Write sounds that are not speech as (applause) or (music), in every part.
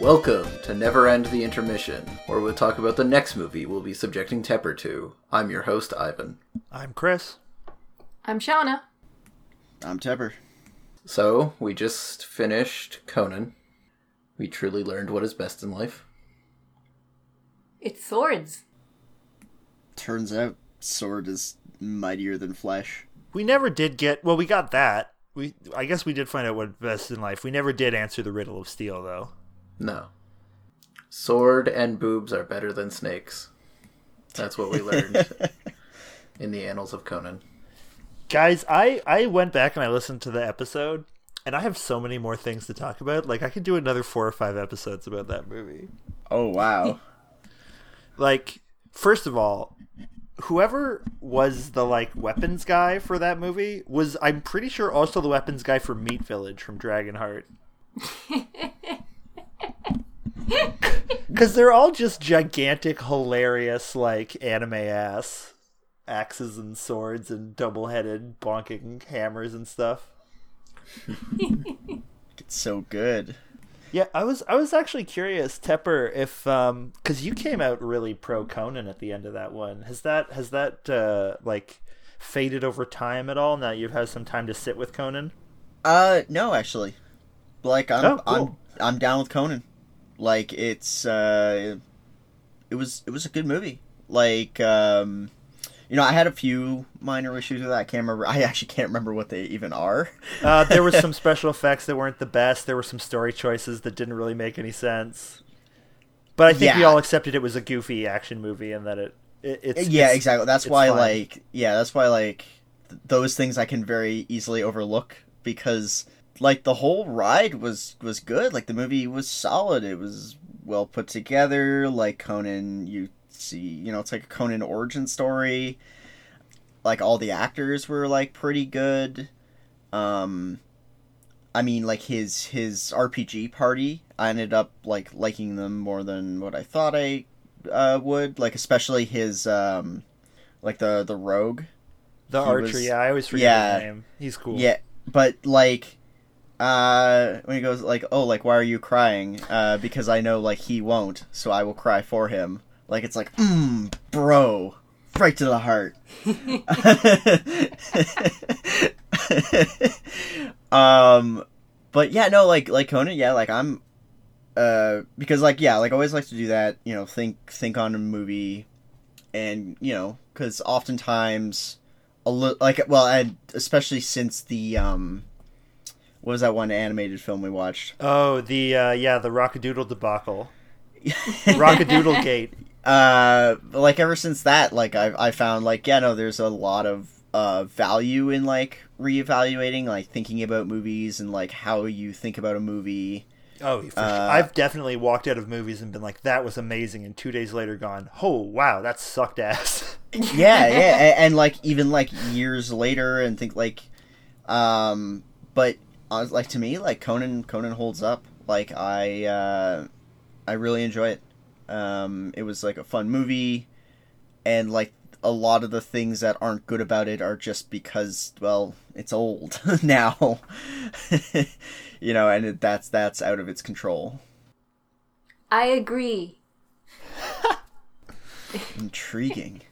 Welcome to Never End the Intermission, where we'll talk about the next movie we'll be subjecting Tepper to. I'm your host, Ivan. I'm Chris. I'm Shauna. I'm Tepper. So, we just finished Conan. We truly learned what is best in life. It's swords. Turns out sword is mightier than flesh. We never did get well, we got that. We I guess we did find out what best in life. We never did answer the riddle of steel though. No. Sword and boobs are better than snakes. That's what we learned (laughs) in the annals of Conan. Guys, I I went back and I listened to the episode and I have so many more things to talk about. Like I could do another 4 or 5 episodes about that movie. Oh wow. (laughs) like first of all, whoever was the like weapons guy for that movie was I'm pretty sure also the weapons guy for Meat Village from Dragonheart. (laughs) Because they're all just gigantic, hilarious, like anime ass axes and swords and double headed bonking hammers and stuff. (laughs) it's so good. Yeah, I was I was actually curious, Tepper, if um because you came out really pro Conan at the end of that one. Has that has that uh like faded over time at all now you've had some time to sit with Conan? Uh no actually. Like I'm Oh, cool. I'm I'm down with Conan. Like it's uh it was it was a good movie. Like um you know, I had a few minor issues with that. I can't remember. I actually can't remember what they even are. Uh, there were some (laughs) special effects that weren't the best. There were some story choices that didn't really make any sense. But I think we all accepted it was a goofy action movie and that it, it it's yeah, it's- exactly. That's why, fine. like, yeah, that's why, like, th- those things I can very easily overlook because, like, the whole ride was was good. Like, the movie was solid. It was well put together. Like Conan, you see, you know, it's like a Conan origin story. Like all the actors were like pretty good. Um, I mean, like his his RPG party. I ended up like liking them more than what I thought I uh, would. Like especially his um, like the the rogue. the he archer. was- yeah, I always forget yeah. his name. He's cool. Yeah, but like, uh, when he goes like, "Oh, like why are you crying?" Uh, because I know like he won't, so I will cry for him. Like it's like, mm, bro, right to the heart. (laughs) um, but yeah, no, like like Conan, yeah, like I'm, uh, because like yeah, like I always like to do that. You know, think think on a movie, and you know, because oftentimes a little like well and especially since the um what was that one animated film we watched Oh, the uh, yeah, the Rock-a-Doodle debacle. (laughs) Rock-a-Doodle Gate. uh like ever since that like i i found like yeah no there's a lot of uh value in like reevaluating like thinking about movies and like how you think about a movie Oh, for sure. Uh, I've definitely walked out of movies and been like, "That was amazing," and two days later, gone, "Oh, wow, that sucked ass." (laughs) yeah yeah and, and like even like years later and think like um but uh, like to me like conan conan holds up. Like i uh i really enjoy it. Um it was like a fun movie. And like a lot of the things that aren't good about it are just because well it's old (laughs) now. (laughs) You know and it, that's that's out of its control. I agree. (laughs) intriguing.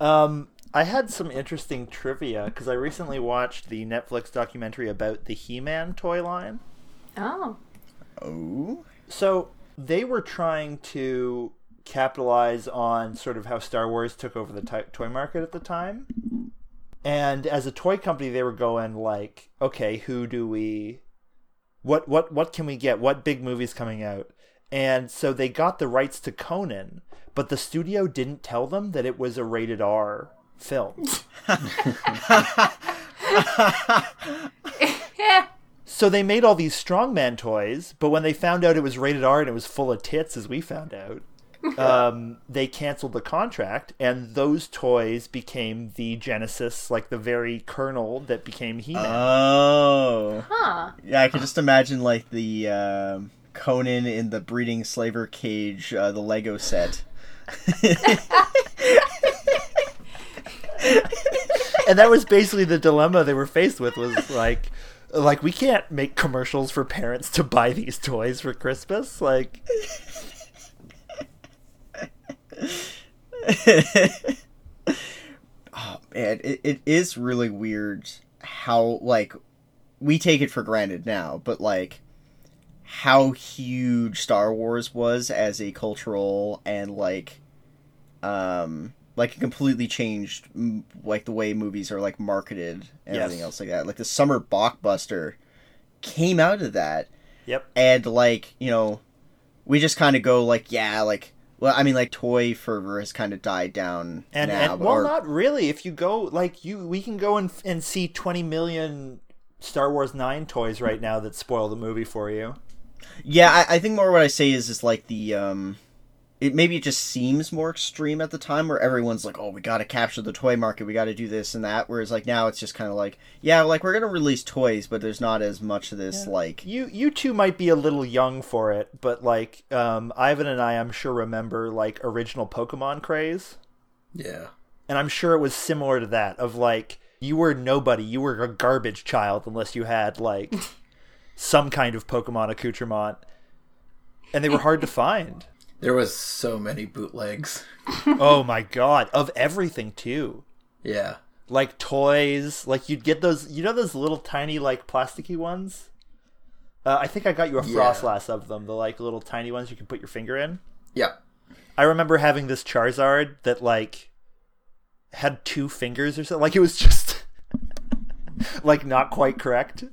Um, I had some interesting trivia because I recently watched the Netflix documentary about the He-Man toy line. Oh. oh So they were trying to capitalize on sort of how Star Wars took over the to- toy market at the time. And as a toy company, they were going like, okay, who do we, what what what can we get? What big movies coming out? And so they got the rights to Conan, but the studio didn't tell them that it was a rated R film. (laughs) (laughs) So they made all these strongman toys, but when they found out it was rated R and it was full of tits, as we found out, (laughs) um, they canceled the contract, and those toys became the genesis, like the very kernel that became He-Man. oh Huh. Yeah, I can just imagine like the um Conan in the breeding slaver cage, uh, the Lego set. And that was basically the dilemma they were faced with was like Like we can't make commercials for parents to buy these toys for Christmas. Like (laughs) oh man, it, it is really weird how like we take it for granted now, but like how huge Star Wars was as a cultural and like um like it completely changed like the way movies are like marketed and Yes. everything else like that. Like the summer blockbuster came out of that Yep. and like you know we just kind of go like yeah like well i mean like toy fervor has kind of died down And, now and well, or- not really. If you go like you, we can go and and see twenty million Star Wars Nine toys right now that spoil the movie for you. yeah I, I think more what i say is is like the um it maybe it just seems more extreme at the time where everyone's like oh we gotta capture the toy market we gotta do this and that whereas like now it's just kind of like yeah like we're gonna release toys but there's not as much of this like You you two might be a little young for it, but like um, Ivan and I, I'm sure remember like original Pokemon craze, Yeah. and I'm sure it was similar to that. Of like you were nobody, you were a garbage child unless you had like (laughs) some kind of Pokemon accoutrement, and they were hard to find. There was so many bootlegs. (laughs) oh my god, of everything too. Yeah. Like toys, like you'd get those, you know, those little tiny like plasticky ones. Uh, I think I got you a Yeah. Frostlass of them, the like little tiny ones you can put your finger in. Yeah. I remember having this Charizard that like had two fingers or something. Like it was just (laughs) like not quite correct.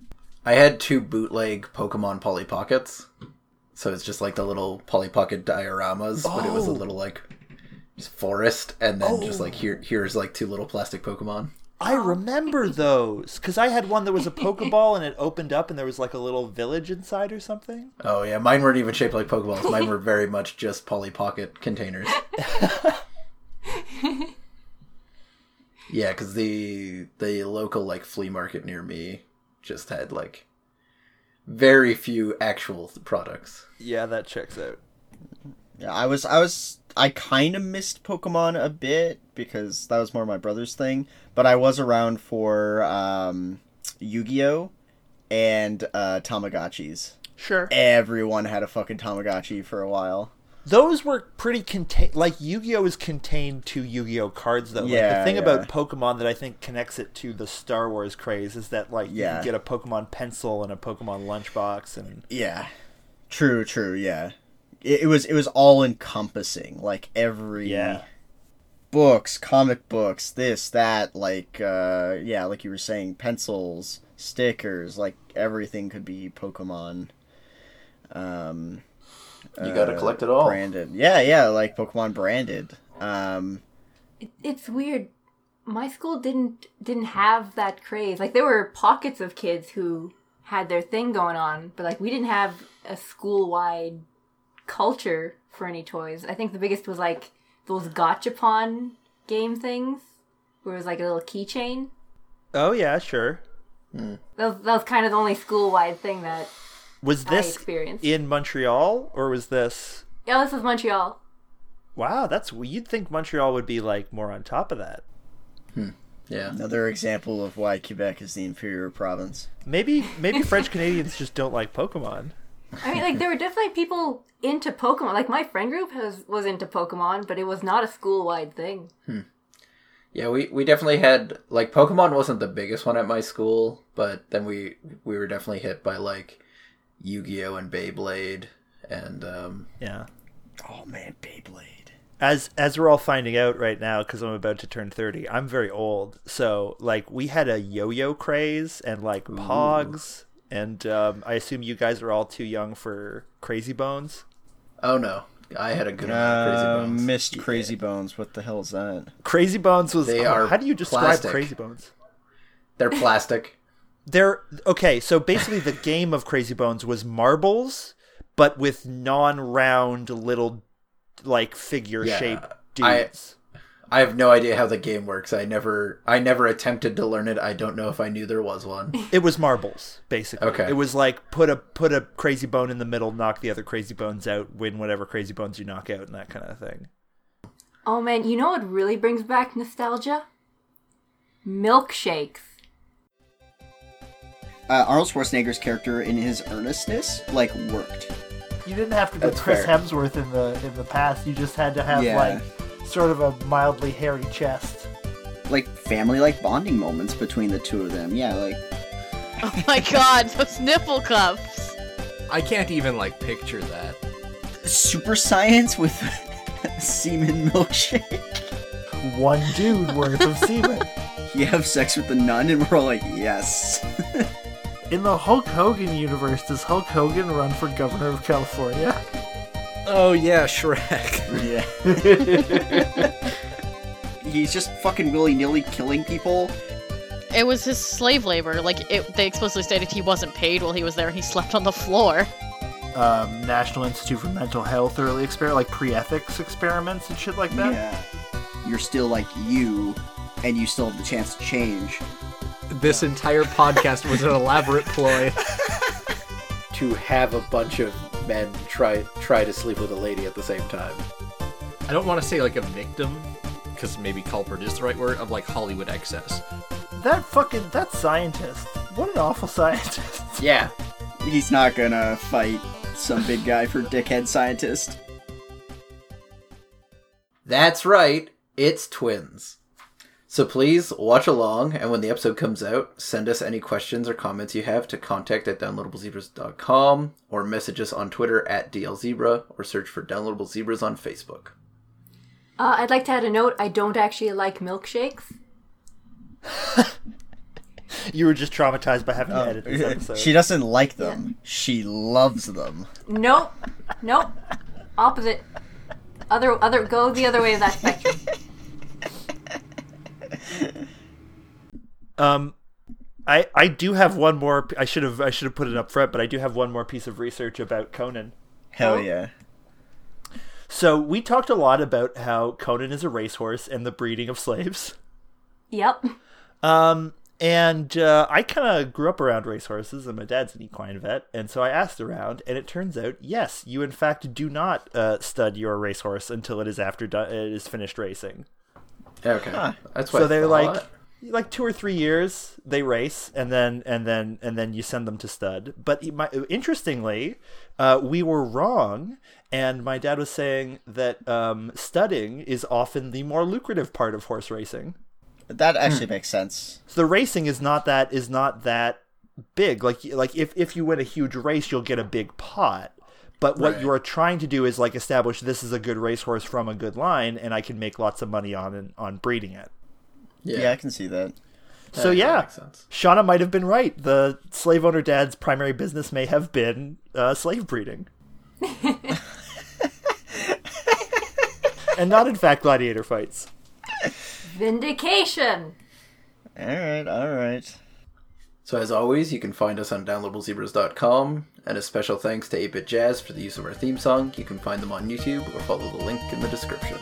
I had two bootleg Pokemon Polly Pockets. So it's just like the little Polly Pocket dioramas, but it was a Oh. little like just forest and then just Oh. like here here's like two little plastic Pokemon. I remember those because I had one that was a Pokeball and it opened up and there was like a little village inside or something. Oh yeah, mine weren't even shaped like Pokeballs. (laughs) Mine were very much just Polly Pocket containers. (laughs) yeah, because the the local like flea market near me just had like very few actual products. Yeah, that checks out. Yeah, I was I was I kind of missed Pokemon a bit because that was more my brother's thing, but I was around for um, Yu-Gi-Oh and uh, Tamagotchis. Sure. Everyone had a fucking Tamagotchi for a while. Those were pretty contained. Like Yu-Gi-Oh is contained to Yu-Gi-Oh cards, though. like, Yeah, the thing yeah. about Pokemon that I think connects it to the Star Wars craze is that like you can get a Pokemon pencil and a Pokemon lunchbox, and Yeah, true, true. Yeah, it, it was it was all encompassing. Like every Yeah. books, comic books, this that. Like uh, yeah, like you were saying, pencils, stickers, like everything could be Pokemon. Um, You gotta uh, collect it all. Branded, yeah, yeah, like Pokemon branded. Um, It, it's weird. My school didn't didn't have that craze. Like there were pockets of kids who had their thing going on, but like we didn't have a school wide culture for any toys. I think the biggest was like those gachapon game things, where it was like a little keychain. oh yeah, sure. That was, that was kind of the only school wide thing that Was this experienced. in Montreal or was this? Yeah, this was Montreal. Wow, that's you'd think Montreal would be like more on top of that. Hmm. Yeah. another example of why Quebec is the inferior province. Maybe maybe (laughs) French Canadians just don't like Pokemon. I mean, like there were definitely people into Pokemon. Like my friend group has was into Pokemon, but it was not a school wide thing. Hmm. Yeah, we, we definitely had like Pokemon wasn't the biggest one at my school, but then we we were definitely hit by like Yu-Gi-Oh and Beyblade and um Yeah. Oh man, Beyblade. as as we're all finding out right now because i'm about to turn 30 i'm very old so like we had a yo-yo craze and like pogs and um, i assume you guys are all too young for crazy bones oh no, I had a good amount of crazy Uh, bones. missed Crazy Bones. What the hell is that? crazy bones was They oh, are how do you describe plastic. crazy bones They're plastic. They're okay so basically the (laughs) game of crazy bones was marbles but with non-round little like figure shaped I- dudes I have no idea how the game works. I never I never attempted to learn it. I don't know if I knew there was one. It was marbles, basically. Okay. It was like put a put a crazy bone in the middle, knock the other crazy bones out, win whatever crazy bones you knock out, and that kind of thing. Oh man, you know what really brings back nostalgia? Milkshakes. Uh, Arnold Schwarzenegger's character in his earnestness like worked. You didn't have to put That's Chris fair. Hemsworth in the in the past. You just had to have Yeah. like sort of a mildly hairy chest. Like family like bonding moments between the two of them. Yeah, like Oh my god, those nipple cuffs. I can't even like picture that. super science with (laughs) semen milkshake. One dude worth of semen. (laughs) You have sex with the nun, and we're all like, yes. In the Hulk Hogan universe, does Hulk Hogan run for governor of California? Oh yeah, Shrek. Yeah. (laughs) He's just fucking willy nilly killing people. It was his slave labor. Like, it, they explicitly stated he wasn't paid while he was there and he slept on the floor. Um, National Institute for Mental Health early experiment, like pre-ethics experiments and shit like that. Yeah. You're still like you, and you still have the chance to change. This entire podcast was an elaborate ploy. (laughs) to have a bunch of men try try to sleep with a lady at the same time. I don't want to say like a victim, because maybe culprit is the right word, of like Hollywood excess. That fucking that scientist. What an awful scientist. (laughs) (laughs) Yeah, He's not gonna fight some big guy for dickhead scientist. that's right. It's twins. So please watch along, and when the episode comes out, send us any questions or comments you have to contact at downloadablezebras.com or message us on Twitter at DLZebra or search for Downloadable Zebras on Facebook. Uh, I'd like to add a note. I don't actually like milkshakes. (laughs) You were just traumatized by having to edit this episode. She doesn't like them. She loves them. Nope. Nope. Opposite. Other other go the other way of that spectrum. (laughs) (laughs) Um, I I do have one more. I should have I should have put it up front, but I do have one more piece of research about Conan. Hell yeah. So we talked a lot about how Conan is a racehorse and the breeding of slaves. Yep. Um, and uh, I kind of grew up around racehorses, and my dad's an equine vet, and so I asked around, and it turns out, yes, you in fact do not uh, stud your racehorse until it is after do- it is finished racing. Okay, Huh. that's what So I they're thought. like like two or three years they race and then and then and then you send them to stud but my, interestingly uh, we were wrong and my dad was saying that um, studding is often the more lucrative part of horse racing That actually makes sense. so the racing is not that is not that big like like if, if you win a huge race you'll get a big pot but what Right. you are trying to do is like establish this is a good racehorse from a good line and i can make lots of money on on breeding it yeah, Yeah, I can see that. so that yeah makes. Shauna might have been right. The slave owner dad's primary business may have been uh, slave breeding. (laughs) and not, in fact, gladiator fights. Vindication. All right, all right. So as always, you can find us on downloadablezebras.com, and a special thanks to 8-Bit Jazz for the use of our theme song. You can find them on YouTube or follow the link in the description.